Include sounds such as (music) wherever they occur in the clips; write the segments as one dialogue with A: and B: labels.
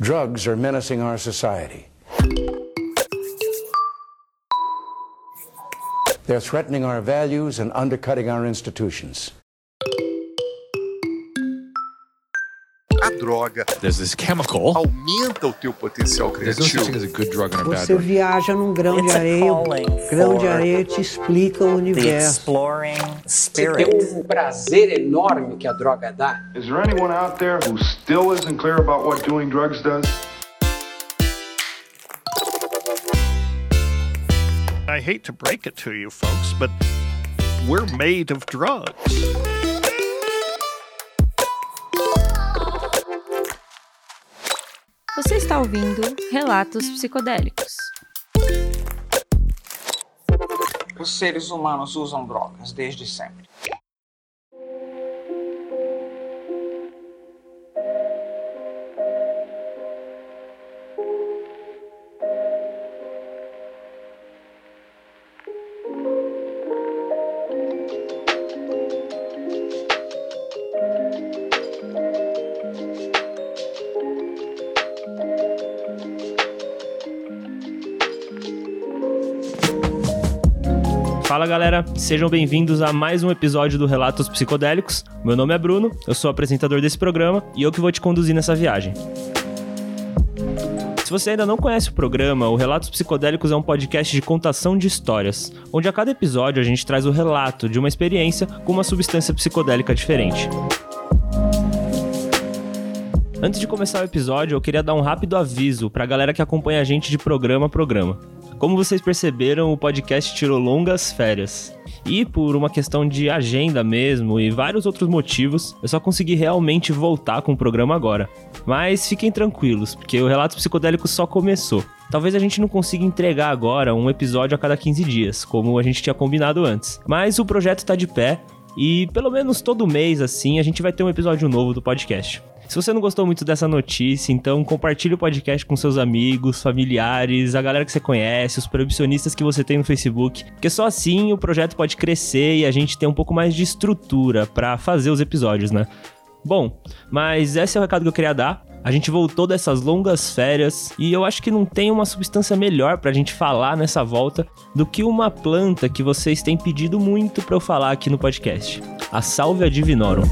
A: Drugs are menacing our society. They're threatening our values and undercutting our institutions.
B: Droga
C: There's this chemical.
B: aumenta o teu potencial
C: There's no such
B: criativo.
C: thing as a good drug and a bad
D: Você
C: drug.
D: viaja num grão
E: It's
D: de
E: a
D: areia.
E: calling
D: O grão de areia te explica o
E: the
D: universo.
E: exploring
F: Você
E: spirit.
F: tem um prazer enorme que a droga dá.
G: Is there anyone out there who still isn't clear about what doing drugs does?
H: I hate to break it to you folks, but we're made of drugs.
I: Está ouvindo Relatos Psicodélicos.
F: Os seres humanos usam drogas desde sempre.
J: Fala galera, sejam bem-vindos a mais um episódio do Relatos Psicodélicos. Meu nome é Bruno, eu sou apresentador desse programa e eu que vou te conduzir nessa viagem. Se você ainda não conhece o programa, o Relatos Psicodélicos é um podcast de contação de histórias, onde a cada episódio a gente traz o relato de uma experiência com uma substância psicodélica diferente. Antes de começar o episódio, eu queria dar um rápido aviso pra galera que acompanha a gente de programa a programa. Como vocês perceberam, o podcast tirou longas férias. E por uma questão de agenda mesmo e vários outros motivos, eu só consegui realmente voltar com o programa agora. Mas fiquem tranquilos, porque o Relato Psicodélico só começou. Talvez a gente não consiga entregar agora um episódio a cada 15 dias, como a gente tinha combinado antes. Mas o projeto tá de pé e pelo menos todo mês assim a gente vai ter um episódio novo do podcast. Se você não gostou muito dessa notícia, então compartilhe o podcast com seus amigos, familiares, a galera que você conhece, os proibicionistas que você tem no Facebook, porque só assim o projeto pode crescer e a gente ter um pouco mais de estrutura pra fazer os episódios, né? Bom, mas esse é o recado que eu queria dar. A gente voltou dessas longas férias e eu acho que não tem uma substância melhor pra gente falar nessa volta do que uma planta que vocês têm pedido muito pra eu falar aqui no podcast. A Salvia divinorum.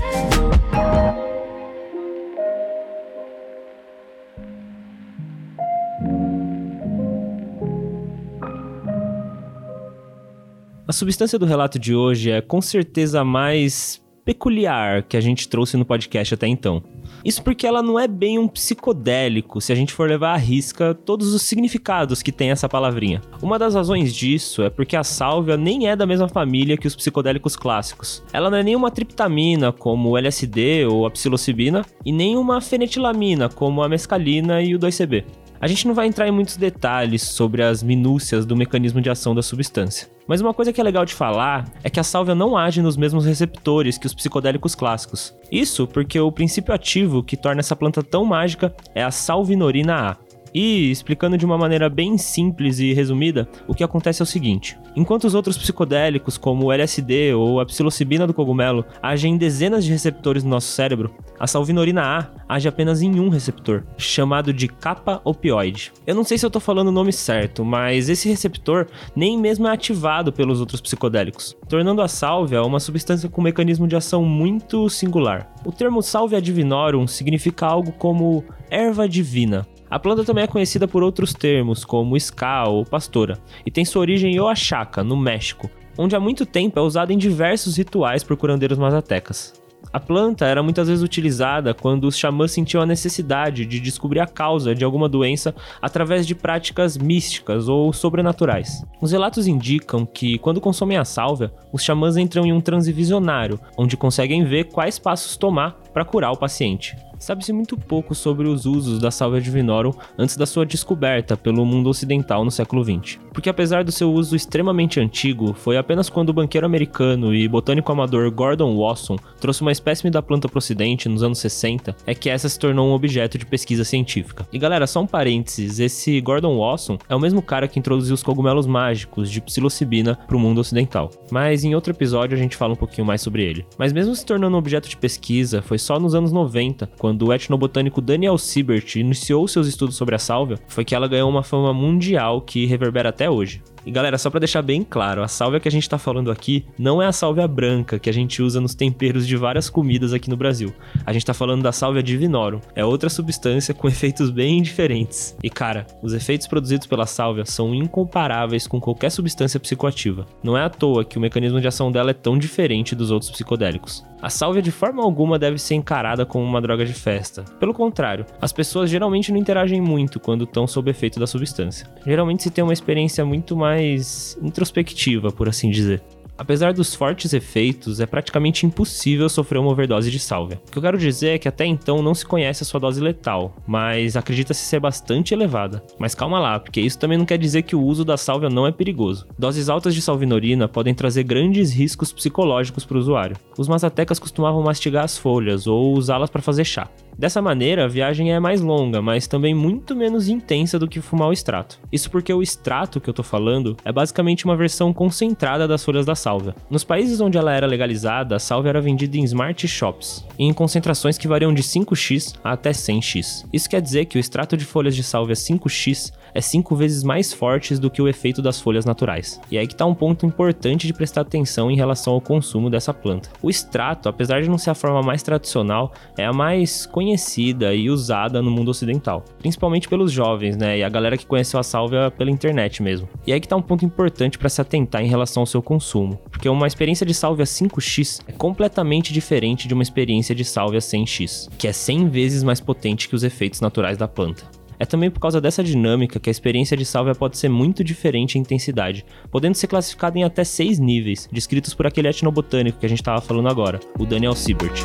J: A substância do relato de hoje é com certeza a mais peculiar que a gente trouxe no podcast até então. Isso porque ela não é bem um psicodélico, se a gente for levar à risca todos os significados que tem essa palavrinha. Uma das razões disso é porque a sálvia nem é da mesma família que os psicodélicos clássicos. Ela não é nem uma triptamina, como o LSD ou a psilocibina, e nem uma fenetilamina, como a mescalina e o 2CB. A gente não vai entrar em muitos detalhes sobre as minúcias do mecanismo de ação da substância. Mas uma coisa que é legal de falar é que a sálvia não age nos mesmos receptores que os psicodélicos clássicos. Isso porque o princípio ativo que torna essa planta tão mágica é a salvinorina A. E, explicando de uma maneira bem simples e resumida, o que acontece é o seguinte: enquanto os outros psicodélicos, como o LSD ou a psilocibina do cogumelo, agem em dezenas de receptores no nosso cérebro, a salvinorina A age apenas em um receptor, chamado de capa opioide. Eu não sei se eu tô falando o nome certo, mas esse receptor nem mesmo é ativado pelos outros psicodélicos, tornando a sálvia uma substância com um mecanismo de ação muito singular. O termo salvia divinorum significa algo como erva divina, a planta também é conhecida por outros termos, como ska ou pastora, e tem sua origem em Oaxaca, no México, onde há muito tempo é usada em diversos rituais por curandeiros mazatecas. A planta era muitas vezes utilizada quando os xamãs sentiam a necessidade de descobrir a causa de alguma doença através de práticas místicas ou sobrenaturais. Os relatos indicam que, quando consomem a sálvia, os xamãs entram em um transe visionário, onde conseguem ver quais passos tomar para curar o paciente. Sabe-se muito pouco sobre os usos da salvia divinorum antes da sua descoberta pelo mundo ocidental no século XX. Porque apesar do seu uso extremamente antigo, foi apenas quando o banqueiro americano e botânico amador Gordon Wasson trouxe uma espécime da planta para o ocidente nos anos 60 é que essa se tornou um objeto de pesquisa científica. E galera, só um parênteses, esse Gordon Wasson é o mesmo cara que introduziu os cogumelos mágicos de psilocibina para o mundo ocidental. Mas em outro episódio a gente fala um pouquinho mais sobre ele. Mas mesmo se tornando um objeto de pesquisa, foi só nos anos 90, quando quando o etnobotânico Daniel Siebert iniciou seus estudos sobre a sálvia, foi que ela ganhou uma fama mundial que reverbera até hoje. E galera, só para deixar bem claro, a sálvia que a gente tá falando aqui não é a sálvia branca que a gente usa nos temperos de várias comidas aqui no Brasil. A gente tá falando da sálvia divinorum. É outra substância com (laughs) efeitos bem diferentes. E cara, os efeitos produzidos pela sálvia são incomparáveis com qualquer substância psicoativa. Não é à toa que o mecanismo de ação dela é tão diferente dos outros psicodélicos. A sálvia de forma alguma deve ser encarada como uma droga de festa. Pelo contrário, as pessoas geralmente não interagem muito quando estão sob efeito da substância. Geralmente se tem uma experiência muito mais introspectiva, por assim dizer. Apesar dos fortes efeitos, é praticamente impossível sofrer uma overdose de sálvia. O que eu quero dizer é que até então não se conhece a sua dose letal, mas acredita-se ser bastante elevada. Mas calma lá, porque isso também não quer dizer que o uso da sálvia não é perigoso. Doses altas de salvinorina podem trazer grandes riscos psicológicos para o usuário. Os mazatecas costumavam mastigar as folhas ou usá-las para fazer chá. Dessa maneira, a viagem é mais longa, mas também muito menos intensa do que fumar o extrato. Isso porque o extrato que eu tô falando é basicamente uma versão concentrada das folhas da sálvia. Nos países onde ela era legalizada, a sálvia era vendida em smart shops, em concentrações que variam de 5x a até 100x. Isso quer dizer que o extrato de folhas de sálvia 5x é 5 vezes mais forte do que o efeito das folhas naturais. E aí que tá um ponto importante de prestar atenção em relação ao consumo dessa planta. O extrato, apesar de não ser a forma mais tradicional, é a mais conhecida e usada no mundo ocidental, principalmente pelos jovens, né, e a galera que conheceu a sálvia pela internet mesmo. E aí que tá um ponto importante para se atentar em relação ao seu consumo, porque uma experiência de sálvia 5x é completamente diferente de uma experiência de sálvia 100x, que é 100 vezes mais potente que os efeitos naturais da planta. É também por causa dessa dinâmica que a experiência de sálvia pode ser muito diferente em intensidade, podendo ser classificada em até seis níveis, descritos por aquele etnobotânico que a gente estava falando agora, o Daniel Siebert.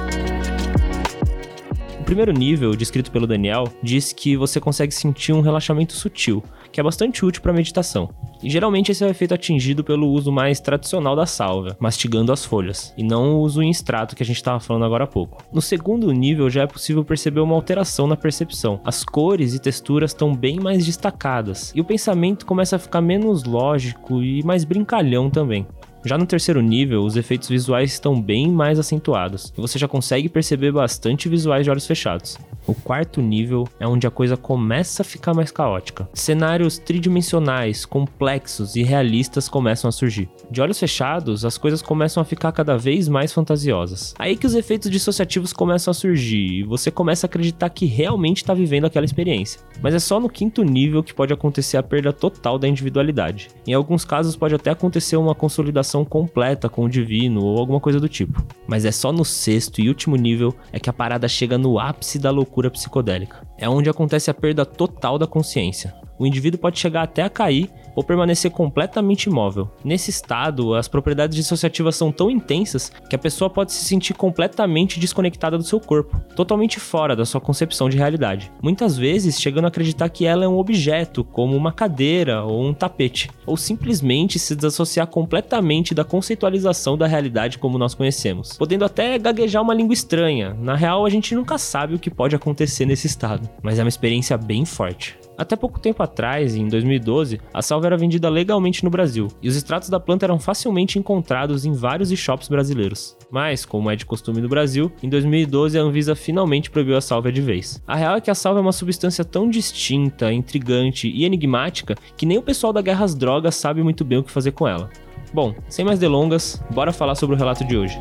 J: O primeiro nível, descrito pelo Daniel, diz que você consegue sentir um relaxamento sutil, que é bastante útil para meditação. E geralmente esse é o efeito atingido pelo uso mais tradicional da sálvia, mastigando as folhas, e não o uso em extrato que a gente estava falando agora há pouco. No segundo nível já é possível perceber uma alteração na percepção. As cores e texturas estão bem mais destacadas, e o pensamento começa a ficar menos lógico e mais brincalhão também. Já no terceiro nível, os efeitos visuais estão bem mais acentuados, e você já consegue perceber bastante visuais de olhos fechados. O quarto nível é onde a coisa começa a ficar mais caótica. Cenários tridimensionais, complexos e realistas começam a surgir. De olhos fechados, as coisas começam a ficar cada vez mais fantasiosas. Aí que os efeitos dissociativos começam a surgir e você começa a acreditar que realmente está vivendo aquela experiência. Mas é só no quinto nível que pode acontecer a perda total da individualidade. Em alguns casos pode até acontecer uma consolidação completa com o divino ou alguma coisa do tipo. Mas é só no sexto e último nível é que a parada chega no ápice da loucura loucura psicodélica. É onde acontece a perda total da consciência. O indivíduo pode chegar até a cair ou permanecer completamente imóvel. Nesse estado, as propriedades dissociativas são tão intensas que a pessoa pode se sentir completamente desconectada do seu corpo, totalmente fora da sua concepção de realidade. Muitas vezes chegando a acreditar que ela é um objeto, como uma cadeira ou um tapete, ou simplesmente se desassociar completamente da conceitualização da realidade como nós conhecemos, podendo até gaguejar uma língua estranha. Na real, a gente nunca sabe o que pode acontecer nesse estado, mas é uma experiência bem forte. Até pouco tempo atrás, em 2012, a salva era vendida legalmente no Brasil, e os extratos da planta eram facilmente encontrados em vários shops brasileiros. Mas, como é de costume no Brasil, em 2012 a Anvisa finalmente proibiu a salva de vez. A real é que a salva é uma substância tão distinta, intrigante e enigmática que nem o pessoal da Guerra às Drogas sabe muito bem o que fazer com ela. Bom, sem mais delongas, bora falar sobre o relato de hoje.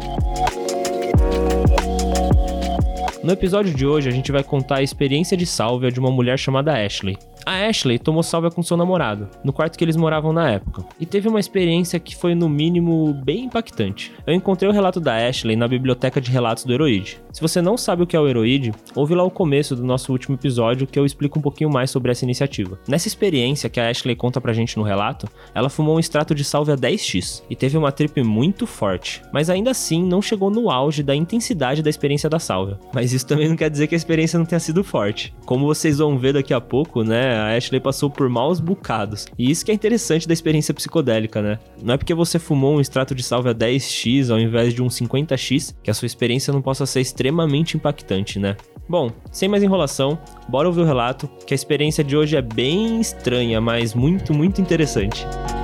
J: No episódio de hoje, a gente vai contar a experiência de sálvia de uma mulher chamada Ashley. A Ashley tomou sálvia com seu namorado, no quarto que eles moravam na época, e teve uma experiência que foi, no mínimo, bem impactante. Eu encontrei o relato da Ashley na biblioteca de relatos do Heroide. Se você não sabe o que é o Heroide, ouve lá o começo do nosso último episódio que eu explico um pouquinho mais sobre essa iniciativa. Nessa experiência que a Ashley conta pra gente no relato, ela fumou um extrato de sálvia 10x e teve uma trip muito forte, mas ainda assim não chegou no auge da intensidade da experiência da sálvia. Mas isso também não quer dizer que a experiência não tenha sido forte. Como vocês vão ver daqui a pouco, né, a Ashley passou por maus bocados. E isso que é interessante da experiência psicodélica, né? Não é porque você fumou um extrato de sálvia 10x ao invés de um 50x que a sua experiência não possa ser extremamente impactante, né? Bom, sem mais enrolação, bora ouvir o relato, que a experiência de hoje é bem estranha, mas muito, muito interessante.
I: um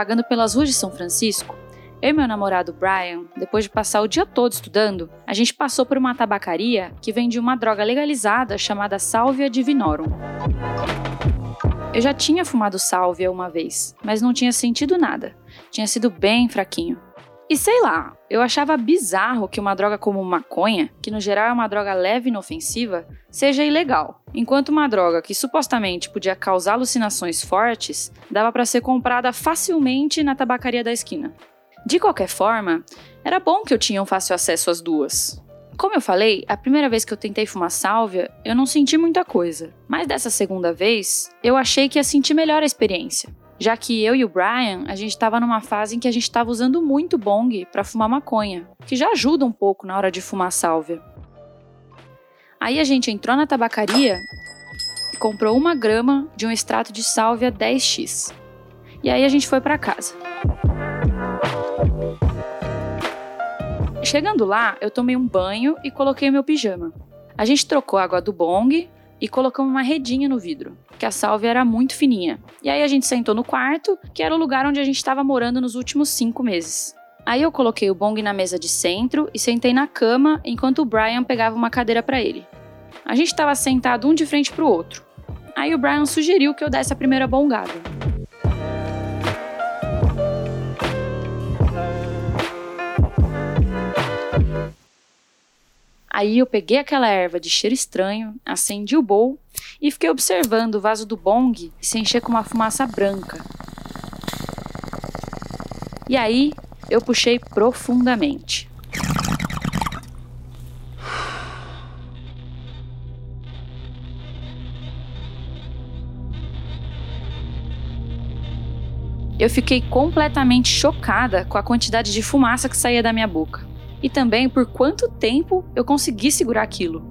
I: vagando pelas ruas de São Francisco, eu e meu namorado Brian, depois de passar o dia todo estudando, a gente passou por uma tabacaria que vendia uma droga legalizada chamada Salvia divinorum. Eu já tinha fumado sálvia uma vez, mas não tinha sentido nada. Tinha sido bem fraquinho. E sei lá, eu achava bizarro que uma droga como maconha, que no geral é uma droga leve e inofensiva, seja ilegal, enquanto uma droga que supostamente podia causar alucinações fortes dava para ser comprada facilmente na tabacaria da esquina. De qualquer forma, era bom que eu tinha um fácil acesso às duas. Como eu falei, a primeira vez que eu tentei fumar sálvia, eu não senti muita coisa. Mas dessa segunda vez, eu achei que ia sentir melhor a experiência. Já que eu e o Brian, a gente estava numa fase em que a gente estava usando muito bong para fumar maconha, que já ajuda um pouco na hora de fumar sálvia. Aí a gente entrou na tabacaria e comprou uma grama de um extrato de sálvia 10x. E aí a gente foi para casa. Chegando lá, eu tomei um banho e coloquei meu pijama. A gente trocou a água do bong e colocamos uma redinha no vidro, que a sálvia era muito fininha. E aí a gente sentou no quarto, que era o lugar onde a gente estava morando nos últimos cinco meses. Aí eu coloquei o bong na mesa de centro e sentei na cama enquanto o Brian pegava uma cadeira para ele. A gente estava sentado um de frente para o outro. Aí o Brian sugeriu que eu desse a primeira bongada. Aí eu peguei aquela erva de cheiro estranho, acendi o bowl e fiquei observando o vaso do bong se encher com uma fumaça branca. E aí eu puxei profundamente. Eu fiquei completamente chocada com a quantidade de fumaça que saía da minha boca e também por quanto tempo eu consegui segurar aquilo.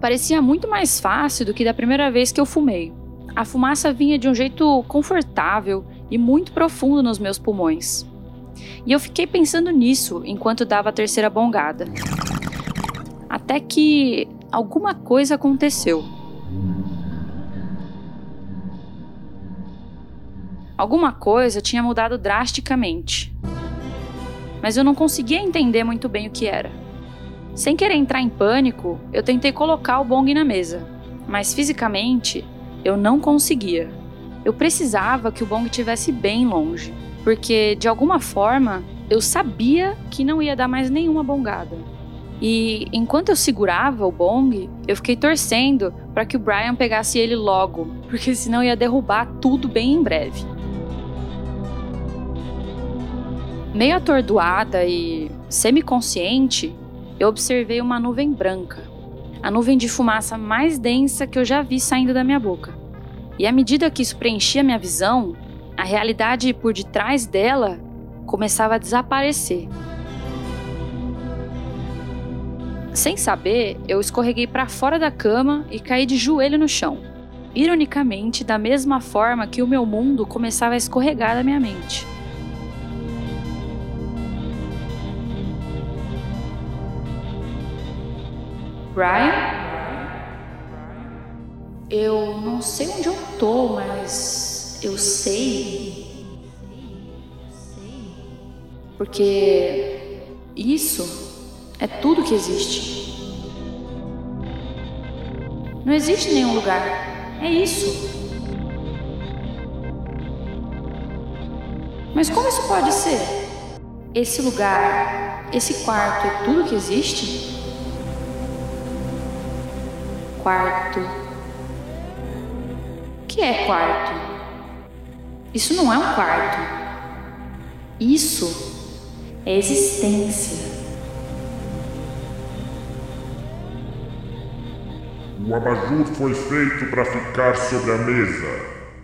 I: Parecia muito mais fácil do que da primeira vez que eu fumei. A fumaça vinha de um jeito confortável e muito profundo nos meus pulmões. E eu fiquei pensando nisso enquanto dava a terceira bongada. Até que alguma coisa aconteceu. Alguma coisa tinha mudado drasticamente mas eu não conseguia entender muito bem o que era. Sem querer entrar em pânico, eu tentei colocar o bong na mesa, mas fisicamente eu não conseguia. Eu precisava que o bong estivesse bem longe, porque de alguma forma eu sabia que não ia dar mais nenhuma bongada. E enquanto eu segurava o bong, eu fiquei torcendo para que o Brian pegasse ele logo, (laughs) porque senão ia derrubar tudo bem em breve. Meio atordoada e semiconsciente, eu observei uma nuvem branca, a nuvem de fumaça mais densa que eu já vi saindo da minha boca. E à medida que isso preenchia minha visão, a realidade por detrás dela começava a desaparecer. Sem saber, eu escorreguei para fora da cama e caí de joelho no chão. Ironicamente, da mesma forma que o meu mundo começava a escorregar da minha mente. Brian? Eu não sei onde eu tô, mas eu sei. Porque isso é tudo que existe. Não existe nenhum lugar. É isso. Mas como isso pode ser? Esse lugar, esse quarto é tudo que existe? Quarto. O que é quarto? Isso não é um quarto. Isso é existência.
G: O abajur foi feito para ficar sobre a mesa.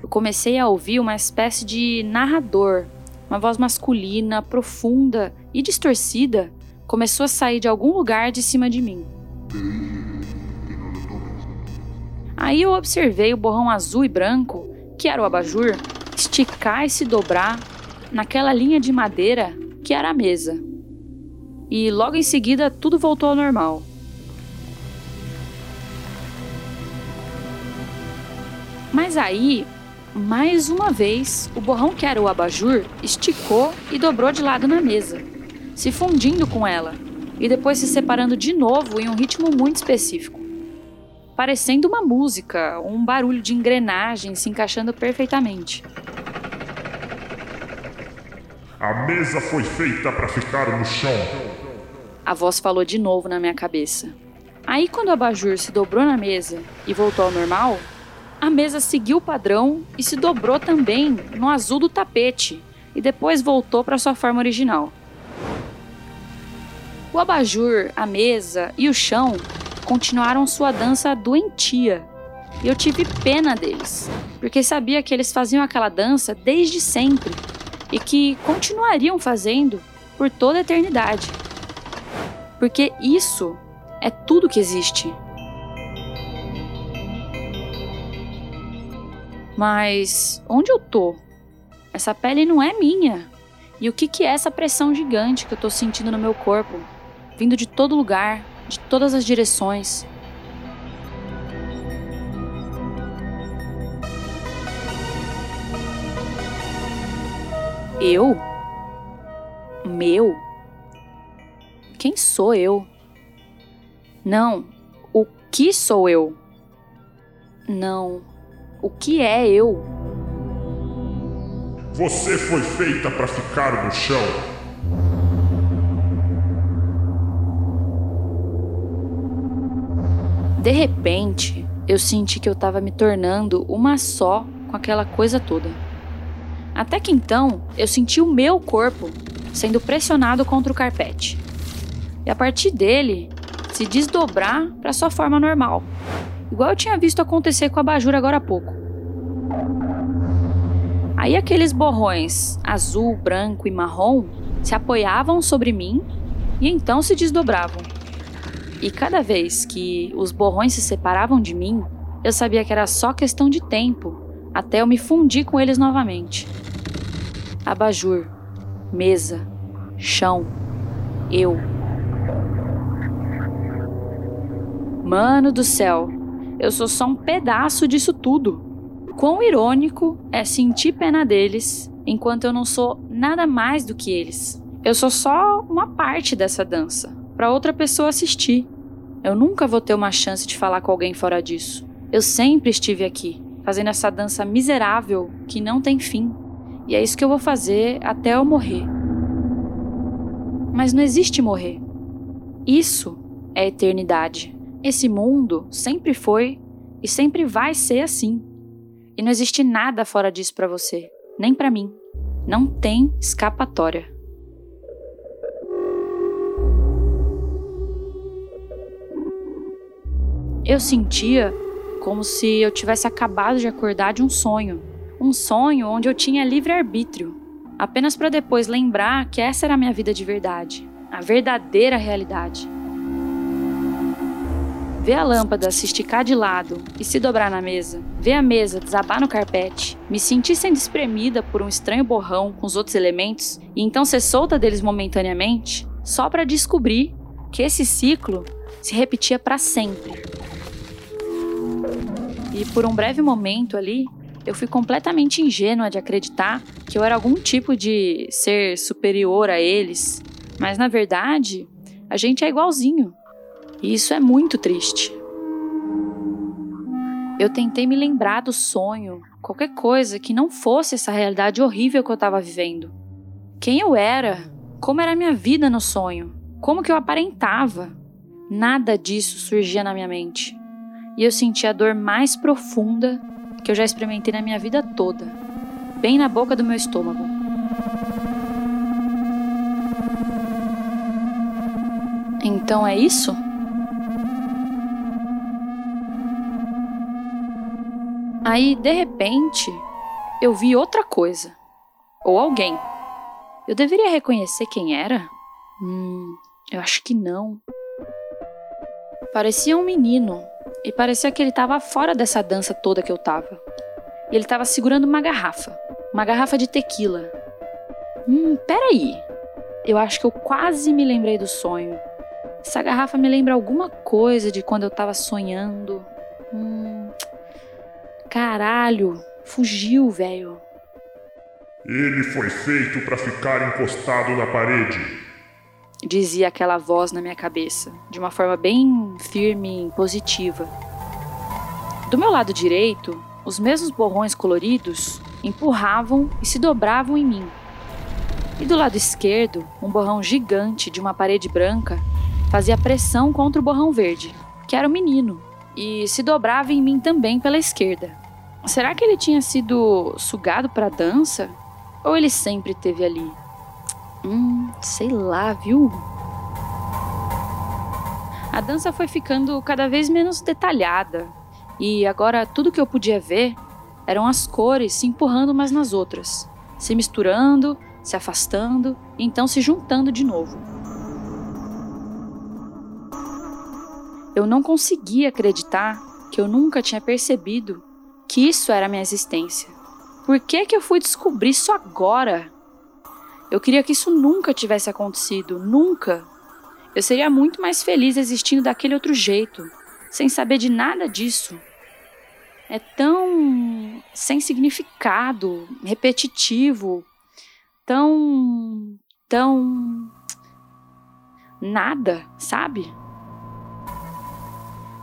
I: Eu comecei a ouvir uma espécie de narrador, uma voz masculina, profunda e distorcida, começou a sair de algum lugar de cima de mim. Aí eu observei o borrão azul e branco, que era o abajur, esticar e se dobrar naquela linha de madeira que era a mesa. E logo em seguida tudo voltou ao normal. Mas aí Mais uma vez, o borrão que era o abajur esticou e dobrou de lado na mesa, se fundindo com ela e depois se separando de novo em um ritmo muito específico. Parecendo uma música, um barulho de engrenagem se encaixando perfeitamente.
E: A mesa foi feita para ficar no chão.
I: A voz falou de novo na minha cabeça. Aí, quando o abajur se dobrou na mesa e voltou ao normal, a mesa seguiu o padrão e se dobrou também no azul do tapete e depois voltou para sua forma original. O abajur, a mesa e o chão continuaram sua dança doentia. E eu tive pena deles, porque sabia que eles faziam aquela dança desde sempre e que continuariam fazendo por toda a eternidade. Porque isso é tudo que existe. Mas onde eu tô? Essa pele não é minha. E o que, que é essa pressão gigante que eu tô sentindo no meu corpo? Vindo de todo lugar, de todas as direções. Eu? Meu? Quem sou eu? Não, o que sou eu? Não, o que é eu?
E: Você foi feita para ficar no chão.
I: De repente, eu senti que eu estava me tornando uma só com aquela coisa toda. Até que então, eu senti o meu corpo sendo pressionado contra o carpete. E a partir dele, se desdobrar para sua forma normal, igual eu tinha visto acontecer com a abajur agora há pouco. Aí aqueles borrões azul, branco e marrom se apoiavam sobre mim e então se desdobravam. E cada vez que os borrões se separavam de mim, eu sabia que era só questão de tempo até eu me fundir com eles novamente. Abajur, mesa, chão, eu. Mano do céu, eu sou só um pedaço disso tudo. Quão irônico é sentir pena deles enquanto eu não sou nada mais do que eles. Eu sou só uma parte dessa dança para outra pessoa assistir. Eu nunca vou ter uma chance de falar com alguém fora disso. Eu sempre estive aqui, fazendo essa dança miserável que não tem fim. E é isso que eu vou fazer até eu morrer. Mas não existe morrer. Isso é eternidade. Esse mundo sempre foi e sempre vai ser assim. E não existe nada fora disso para você, nem para mim. Não tem escapatória. Eu sentia como se eu tivesse acabado de acordar de um sonho. Um sonho onde eu tinha livre-arbítrio, apenas para depois lembrar que essa era a minha vida de verdade, a verdadeira realidade. Ver a lâmpada se esticar de lado e se dobrar na mesa, ver a mesa desabar no carpete, me sentir sendo espremida por um estranho borrão com os outros elementos e então ser solta deles momentaneamente, só para descobrir que esse ciclo se repetia para sempre. E por um breve momento ali, eu fui completamente ingênua de acreditar que eu era algum tipo de ser superior a eles, mas na verdade, a gente é igualzinho. E isso é muito triste. Eu tentei me lembrar do sonho, qualquer coisa que não fosse essa realidade horrível que eu estava vivendo. Quem eu era, como era a minha vida no sonho, como que eu aparentava. Nada disso surgia na minha mente e eu senti a dor mais profunda que eu já experimentei na minha vida toda, bem na boca do meu estômago. Então é isso? Aí, de repente, eu vi outra coisa. Ou alguém. Eu deveria reconhecer quem era? Hum, eu acho que não. Parecia um menino, e parecia que ele estava fora dessa dança toda que eu tava. E ele estava segurando uma garrafa, uma garrafa de tequila. Hum, peraí. Eu acho que eu quase me lembrei do sonho. Essa garrafa me lembra alguma coisa de quando eu tava sonhando. Hum. Caralho, Fugiu, velho.
E: Ele foi feito para ficar encostado na parede.
I: Dizia aquela voz na minha cabeça, de uma forma bem firme e positiva. Do meu lado direito, os mesmos borrões coloridos empurravam e se dobravam em mim. E do lado esquerdo, um borrão gigante de uma parede branca fazia pressão contra o borrão verde, que era o menino, e se dobrava em mim também pela esquerda. Será que ele tinha sido sugado para a dança? Ou ele sempre esteve ali? Hum, sei lá, viu? A dança foi ficando cada vez menos detalhada, e agora tudo que eu podia ver eram as cores se empurrando umas nas outras, se misturando, se afastando e então se juntando de novo. Eu não conseguia acreditar que eu nunca tinha percebido que isso era minha existência. Por que, que eu fui descobrir isso agora? Eu queria que isso nunca tivesse acontecido, nunca. Eu seria muito mais feliz existindo daquele outro jeito, sem saber de nada disso. É tão sem significado, repetitivo, tão. tão. nada, sabe?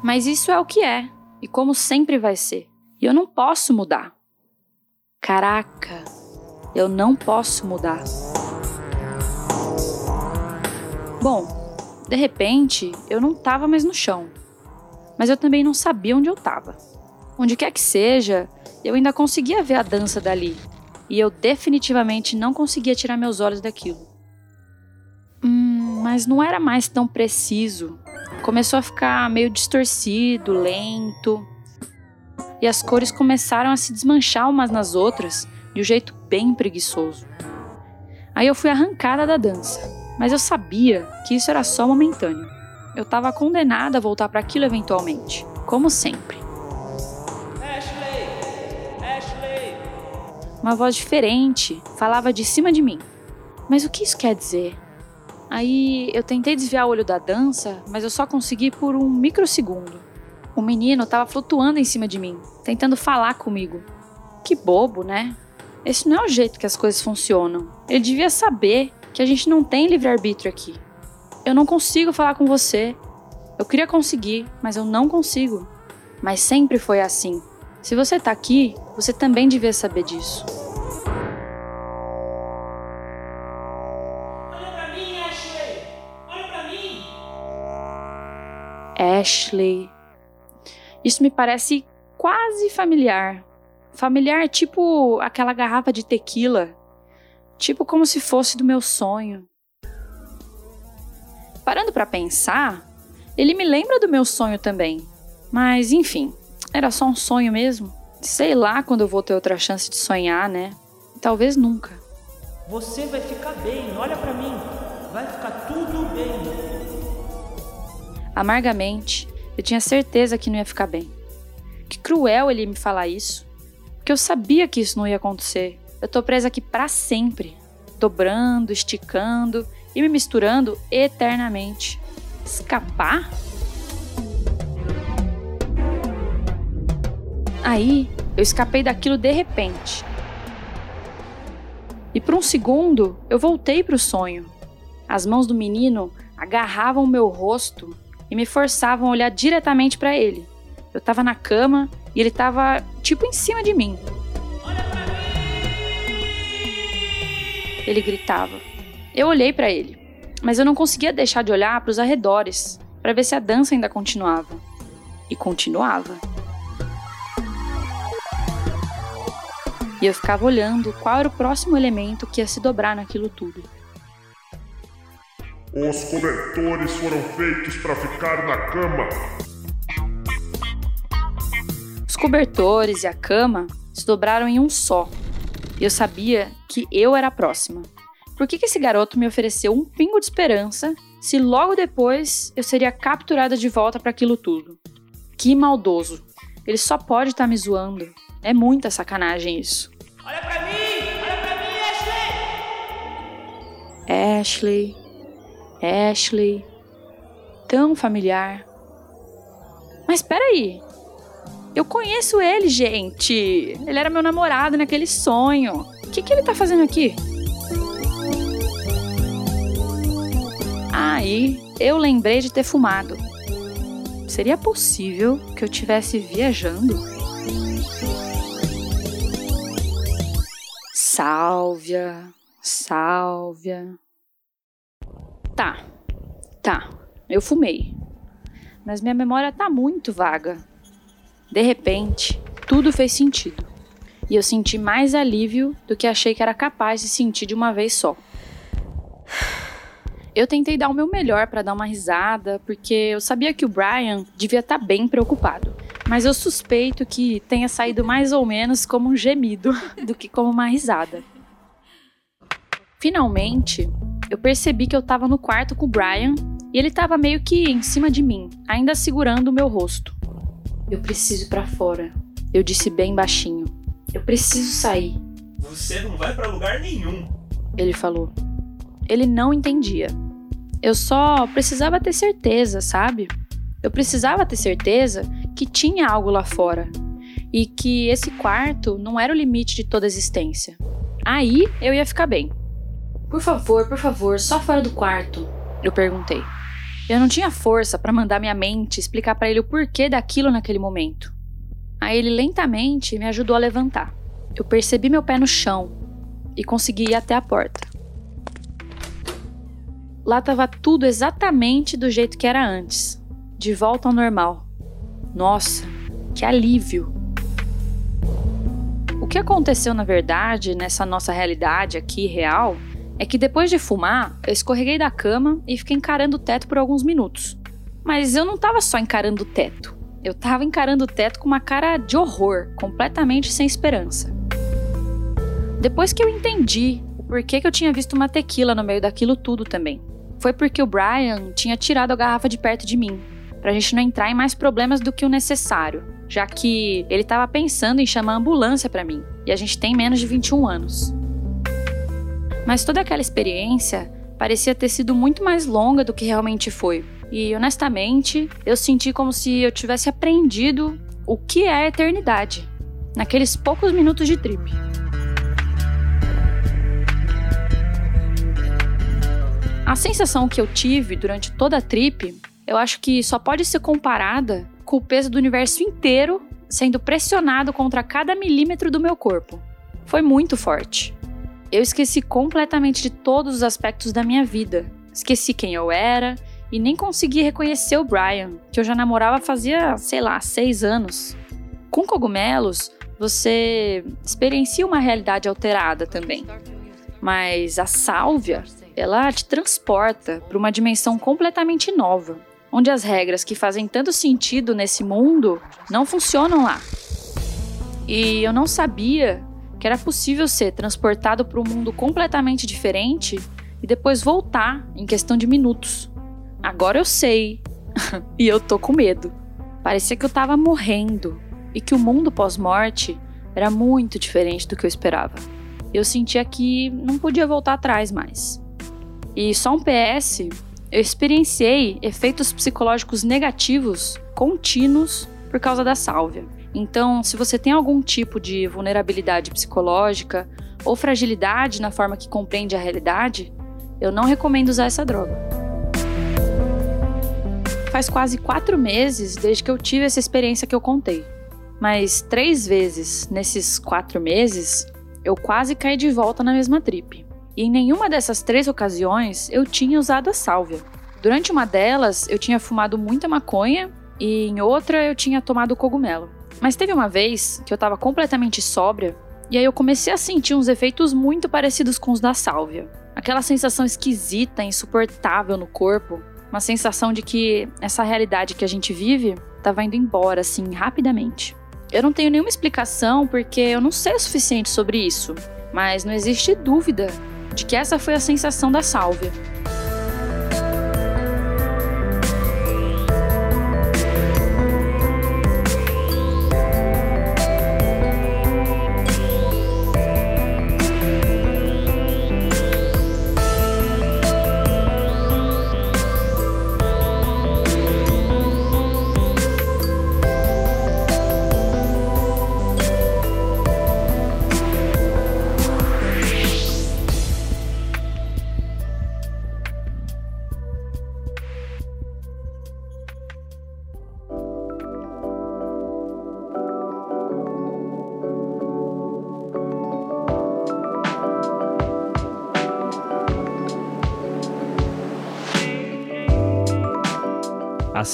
I: Mas isso é o que é, e como sempre vai ser. E eu não posso mudar. Caraca, eu não posso mudar. Bom, de repente eu não estava mais no chão, mas eu também não sabia onde eu estava. Onde quer que seja, eu ainda conseguia ver a dança dali, e eu definitivamente não conseguia tirar meus olhos daquilo. Hum, mas não era mais tão preciso. Começou a ficar meio distorcido, lento. E as cores começaram a se desmanchar umas nas outras de um jeito bem preguiçoso. Aí eu fui arrancada da dança, mas eu sabia que isso era só momentâneo. Eu estava condenada a voltar para aquilo eventualmente, como sempre.
K: Ashley! Ashley!
I: Uma voz diferente falava de cima de mim. Mas o que isso quer dizer? Aí eu tentei desviar o olho da dança, mas eu só consegui por um microsegundo. O menino estava flutuando em cima de mim, tentando falar comigo. Que bobo, né? Esse não é o jeito que as coisas funcionam. Ele devia saber que a gente não tem livre-arbítrio aqui. Eu não consigo falar com você. Eu queria conseguir, mas eu não consigo. Mas sempre foi assim. Se você tá aqui, você também devia saber disso.
K: Olha pra mim, Ashley! Olha pra mim!
I: Ashley. Isso me parece quase familiar. Familiar tipo aquela garrafa de tequila. Tipo como se fosse do meu sonho. Parando para pensar, ele me lembra do meu sonho também. Mas enfim, era só um sonho mesmo. Sei lá quando eu vou ter outra chance de sonhar, né? Talvez nunca.
K: Você vai ficar bem, olha pra mim. Vai ficar tudo bem.
I: Amargamente, eu tinha certeza que não ia ficar bem. Que cruel ele me falar isso. Porque eu sabia que isso não ia acontecer. Eu tô presa aqui para sempre, dobrando, esticando e me misturando eternamente. Escapar? Aí, eu escapei daquilo de repente. E por um segundo, eu voltei para o sonho. As mãos do menino agarravam o meu rosto e me forçavam a olhar diretamente para ele. Eu tava na cama e ele tava tipo em cima de mim. Ele gritava. Eu olhei para ele, mas eu não conseguia deixar de olhar para os arredores para ver se a dança ainda continuava. E continuava. E eu ficava olhando qual era o próximo elemento que ia se dobrar naquilo tudo.
E: Os cobertores foram feitos para ficar na cama.
I: Os cobertores e a cama se dobraram em um só. E eu sabia que eu era a próxima. Por que, que esse garoto me ofereceu um pingo de esperança se logo depois eu seria capturada de volta para aquilo tudo? Que maldoso. Ele só pode estar tá me zoando. É muita sacanagem isso.
K: Olha pra mim! Olha pra mim,
I: Ashley.
K: Ashley!
I: Ashley. Tão familiar. Mas peraí. Eu conheço ele, gente. Ele era meu namorado naquele sonho. O que, que ele tá fazendo aqui? Aí eu lembrei de ter fumado. Seria possível que eu tivesse viajando? Sálvia, sálvia. Tá, tá, eu fumei. Mas minha memória tá muito vaga. De repente, tudo fez sentido. E eu senti mais alívio do que achei que era capaz de sentir de uma vez só. Eu tentei dar o meu melhor para dar uma risada, porque eu sabia que o Brian devia estar tá bem preocupado. Mas eu suspeito que tenha saído mais ou menos como um gemido (laughs) do que como uma risada. Finalmente, eu percebi que eu estava no quarto com o Brian e ele estava meio que em cima de mim, ainda segurando o meu rosto. Eu preciso ir para fora, eu disse bem baixinho. Eu preciso sair.
J: Você não vai para lugar nenhum,
I: ele falou. Ele não entendia. Eu só precisava ter certeza, sabe? Eu precisava ter certeza que tinha algo lá fora e que esse quarto não era o limite de toda a existência. Aí eu ia ficar bem. Por favor, por favor, só fora do quarto, eu perguntei. Eu não tinha força para mandar minha mente explicar para ele o porquê daquilo naquele momento. Aí ele lentamente me ajudou a levantar. Eu percebi meu pé no chão e consegui ir até a porta. Lá estava tudo exatamente do jeito que era antes, de volta ao normal. Nossa, que alívio! O que aconteceu na verdade nessa nossa realidade aqui real é que depois de fumar, eu escorreguei da cama e fiquei encarando o teto por alguns minutos. Mas eu não estava só encarando o teto. Eu estava encarando o teto com uma cara de horror, completamente sem esperança. Depois que eu entendi o porquê que eu tinha visto uma tequila no meio daquilo tudo também foi porque o Brian tinha tirado a garrafa de perto de mim, pra gente não entrar em mais problemas do que o necessário, já que ele estava pensando em chamar a ambulância para mim, e a gente tem menos de 21 anos. Mas toda aquela experiência parecia ter sido muito mais longa do que realmente foi. E honestamente, eu senti como se eu tivesse aprendido o que é a eternidade naqueles poucos minutos de trip. A sensação que eu tive durante toda a trip, eu acho que só pode ser comparada com o peso do universo inteiro sendo pressionado contra cada milímetro do meu corpo. Foi muito forte. Eu esqueci completamente de todos os aspectos da minha vida. Esqueci quem eu era e nem consegui reconhecer o Brian, que eu já namorava fazia, sei lá, seis anos. Com cogumelos, você experiencia uma realidade alterada também. Mas a sálvia ela te transporta para uma dimensão completamente nova, onde as regras que fazem tanto sentido nesse mundo não funcionam lá. E eu não sabia que era possível ser transportado para um mundo completamente diferente e depois voltar em questão de minutos. Agora eu sei. (laughs) e eu tô com medo. Parecia que eu tava morrendo e que o mundo pós-morte era muito diferente do que eu esperava. Eu sentia que não podia voltar atrás mais. E só um PS, eu experienciei efeitos psicológicos negativos contínuos por causa da sálvia. Então, se você tem algum tipo de vulnerabilidade psicológica ou fragilidade na forma que compreende a realidade, eu não recomendo usar essa droga. Faz quase quatro meses desde que eu tive essa experiência que eu contei. Mas três vezes nesses quatro meses eu quase caí de volta na mesma trip e em nenhuma dessas três ocasiões eu tinha usado a sálvia. Durante uma delas, eu tinha fumado muita maconha e em outra eu tinha tomado cogumelo. Mas teve uma vez que eu estava completamente sóbria e aí eu comecei a sentir uns efeitos muito parecidos com os da sálvia. Aquela sensação esquisita, insuportável no corpo, uma sensação de que essa realidade que a gente vive estava indo embora assim rapidamente. Eu não tenho nenhuma explicação porque eu não sei o suficiente sobre isso, mas não existe dúvida de que essa foi a sensação da sálvia.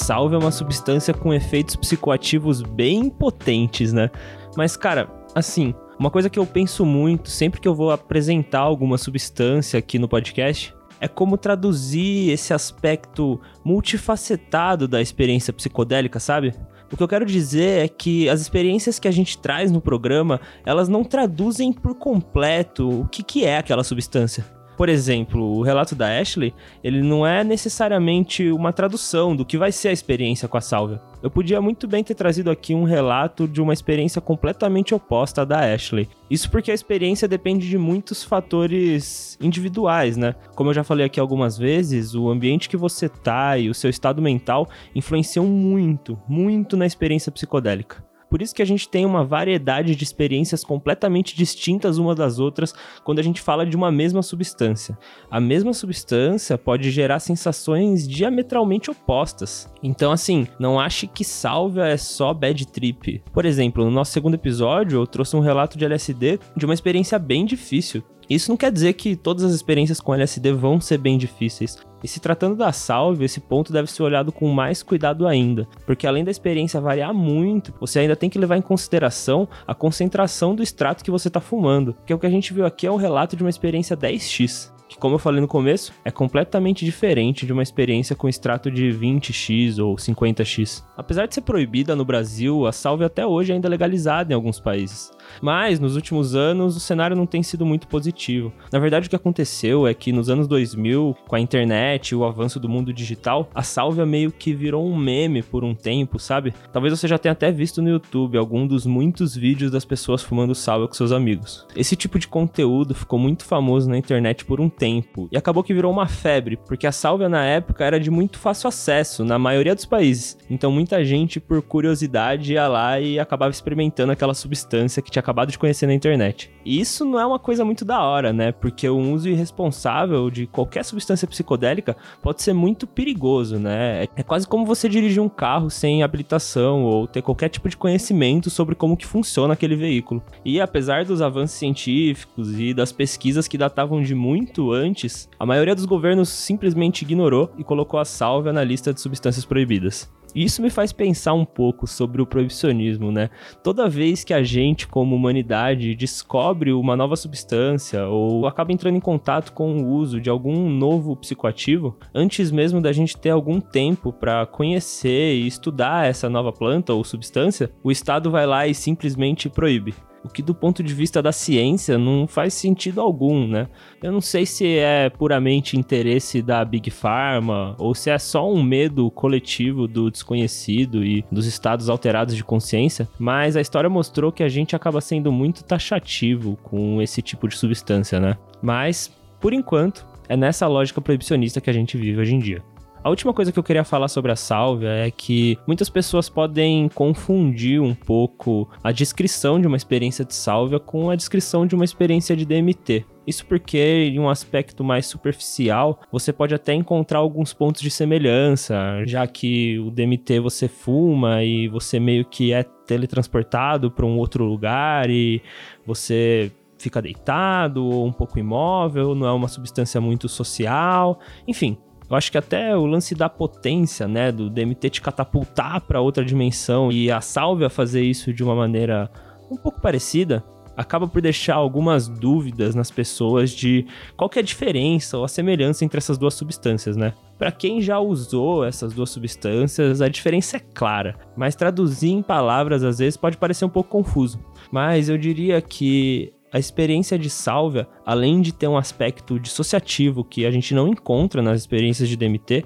J: Sálvia é uma substância com efeitos psicoativos bem potentes, né? Mas, cara, assim, uma coisa que eu penso muito sempre que eu vou apresentar alguma substância aqui no podcast é como traduzir esse aspecto multifacetado da experiência psicodélica, sabe? O que eu quero dizer é que as experiências que a gente traz no programa, elas não traduzem por completo o que, que é aquela substância. Por exemplo, o relato da Ashley, ele não é necessariamente uma tradução do que vai ser a experiência com a Sálvia. Eu podia muito bem ter trazido aqui um relato de uma experiência completamente oposta à da Ashley. Isso porque a experiência depende de muitos fatores individuais, né? Como eu já falei aqui algumas vezes, o ambiente que você tá e o seu estado mental influenciam muito, muito na experiência psicodélica. Por isso que a gente tem uma variedade de experiências completamente distintas uma das outras quando a gente fala de uma mesma substância. A mesma substância pode gerar sensações diametralmente opostas. Então, assim, não ache que sálvia é só bad trip. Por exemplo, no nosso segundo episódio, eu trouxe um relato de LSD de uma experiência bem difícil. Isso não quer dizer que todas as experiências com LSD vão ser bem difíceis. E se tratando da salve, esse ponto deve ser olhado com mais cuidado ainda, porque além da experiência variar muito, você ainda tem que levar em consideração a concentração do extrato que você está fumando, porque o que a gente viu aqui é um relato de uma experiência 10x que, como eu falei no começo, é completamente diferente de uma experiência com extrato de 20x ou 50x. Apesar de ser proibida no Brasil, a salve até hoje é ainda legalizada em alguns países. Mas, nos últimos anos, o cenário não tem sido muito positivo. Na verdade, o que aconteceu é que nos anos 2000, com a internet e o avanço do mundo digital, a sálvia meio que virou um meme por um tempo, sabe? Talvez você já tenha até visto no YouTube algum dos muitos vídeos das pessoas fumando sálvia com seus amigos. Esse tipo de conteúdo ficou muito famoso na internet por um tempo e acabou que virou uma febre, porque a sálvia na época era de muito fácil acesso na maioria dos países. Então muita gente, por curiosidade, ia lá e acabava experimentando aquela substância que tinha acabado de conhecer na internet. E isso não é uma coisa muito da hora, né? Porque o uso irresponsável de qualquer substância psicodélica pode ser muito perigoso, né? É quase como você dirigir um carro sem habilitação ou ter qualquer tipo de conhecimento sobre como que funciona aquele veículo. E apesar dos avanços científicos e das pesquisas que datavam de muito antes, a maioria dos governos simplesmente ignorou e colocou a sálvia na lista de substâncias proibidas. E isso me faz pensar um pouco sobre o proibicionismo, né? Toda vez que a gente, como humanidade, descobre uma nova substância ou acaba entrando em contato com o uso de algum novo psicoativo, antes mesmo da gente ter algum tempo para conhecer e estudar essa nova planta ou substância, o Estado vai lá e simplesmente proíbe o que do ponto de vista da ciência não faz sentido algum, né? Eu não sei se é puramente interesse da Big Pharma ou se é só um medo coletivo do desconhecido e dos estados alterados de consciência, mas a história mostrou que a gente acaba sendo muito taxativo com esse tipo de substância, né? Mas, por enquanto, é nessa lógica proibicionista que a gente vive hoje em dia. A última coisa que eu queria falar sobre a sálvia é que muitas pessoas podem confundir um pouco a descrição de uma experiência de sálvia com a descrição de uma experiência de DMT. Isso porque, em um aspecto mais superficial, você pode até encontrar alguns pontos de semelhança, já que o DMT você fuma e você meio que é teletransportado para um outro lugar e você fica deitado ou um pouco imóvel, não é uma substância muito social, enfim, eu acho que até o lance da potência, né, do DMT te catapultar para outra dimensão e a Sálvia fazer isso de uma maneira um pouco parecida, acaba por deixar algumas dúvidas nas pessoas de qual é a diferença ou a semelhança entre essas duas substâncias, né? Para quem já usou essas duas substâncias, a diferença é clara, mas traduzir em palavras às vezes pode parecer um pouco confuso. Mas eu diria que a experiência de sálvia, além de ter um aspecto dissociativo que a gente não encontra nas experiências de DMT,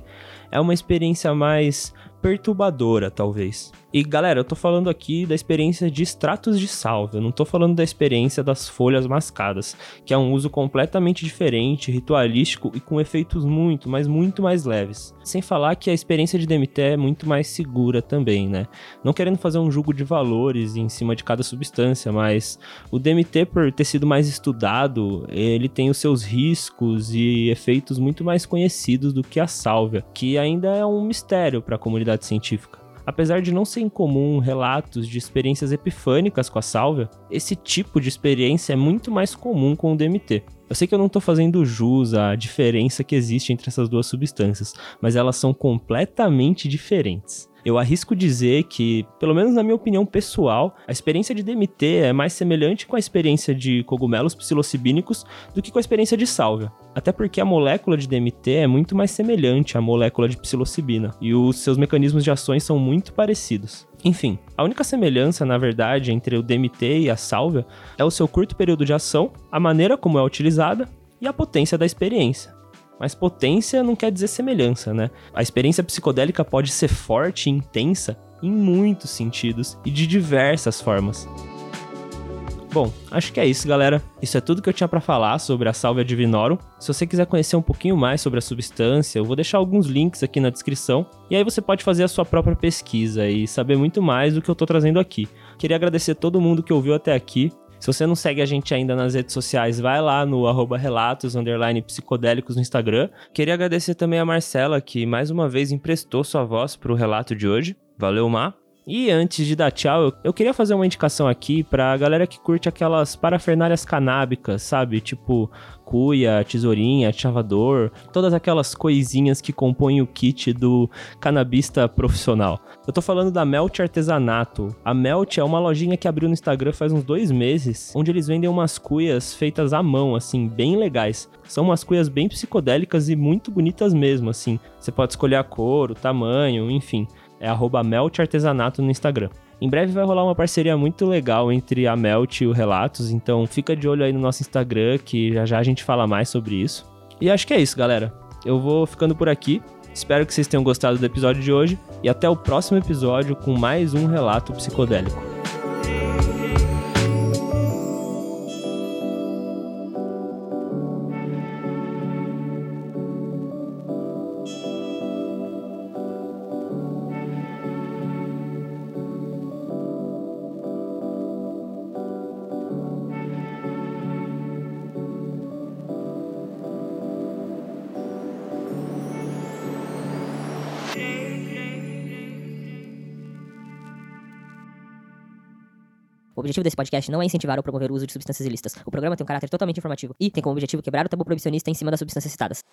J: é uma experiência mais perturbadora, talvez. E galera, eu tô falando aqui da experiência de extratos de salve, eu não tô falando da experiência das folhas mascadas, que é um uso completamente diferente, ritualístico e com efeitos muito, mas muito mais leves. Sem falar que a experiência de DMT é muito mais segura também, né? Não querendo fazer um julgo de valores em cima de cada substância, mas o DMT, por ter sido mais estudado, ele tem os seus riscos e efeitos muito mais conhecidos do que a sálvia, que ainda é um mistério para a comunidade científica. Apesar de não ser incomum relatos de experiências epifânicas com a sálvia, esse tipo de experiência é muito mais comum com o DMT. Eu sei que eu não tô fazendo jus à diferença que existe entre essas duas substâncias, mas elas são completamente diferentes. Eu arrisco dizer que, pelo menos na minha opinião pessoal, a experiência de DMT é mais semelhante com a experiência de cogumelos psilocibínicos do que com a experiência de sálvia. Até porque a molécula de DMT é muito mais semelhante à molécula de psilocibina e os seus mecanismos de ações são muito parecidos. Enfim, a única semelhança, na verdade, entre o DMT e a sálvia é o seu curto período de ação, a maneira como é utilizada e a potência da experiência. Mas potência não quer dizer semelhança, né? A experiência psicodélica pode ser forte e intensa em muitos sentidos e de diversas formas. Bom, acho que é isso, galera. Isso é tudo que eu tinha para falar sobre a Salvia Divinorum. Se você quiser conhecer um pouquinho mais sobre a substância, eu vou deixar alguns links aqui na descrição. E aí você pode fazer a sua própria pesquisa e saber muito mais do que eu tô trazendo aqui. Queria agradecer todo mundo que ouviu até aqui. Se você não segue a gente ainda nas redes sociais, vai lá no arroba relatos, psicodélicos no Instagram. Queria agradecer também a Marcela, que mais uma vez emprestou sua voz para o relato de hoje. Valeu, Mar. E antes de dar tchau, eu, queria fazer uma indicação aqui pra galera que curte aquelas parafernálias canábicas, sabe? Tipo cuia, tesourinha, chavador, todas aquelas coisinhas que compõem o kit do canabista profissional. Eu tô falando da Melt Artesanato. A Melt é uma lojinha que abriu no Instagram faz uns dois meses, onde eles vendem umas cuias feitas à mão, assim, bem legais. São umas cuias bem psicodélicas e muito bonitas mesmo, assim. Você pode escolher a cor, o tamanho, enfim é arroba Melt Artesanato no Instagram. Em breve vai rolar uma parceria muito legal entre a Melt e o Relatos, então fica de olho aí no nosso Instagram que já já a gente fala mais sobre isso. E acho que é isso, galera. Eu vou ficando por aqui. Espero que vocês tenham gostado do episódio de hoje e até o próximo episódio com mais um relato psicodélico.
L: Objetivo desse podcast não é incentivar ou promover o uso de substâncias ilícitas. O programa tem um caráter totalmente informativo e tem como objetivo quebrar o tabu proibicionista em cima das substâncias citadas.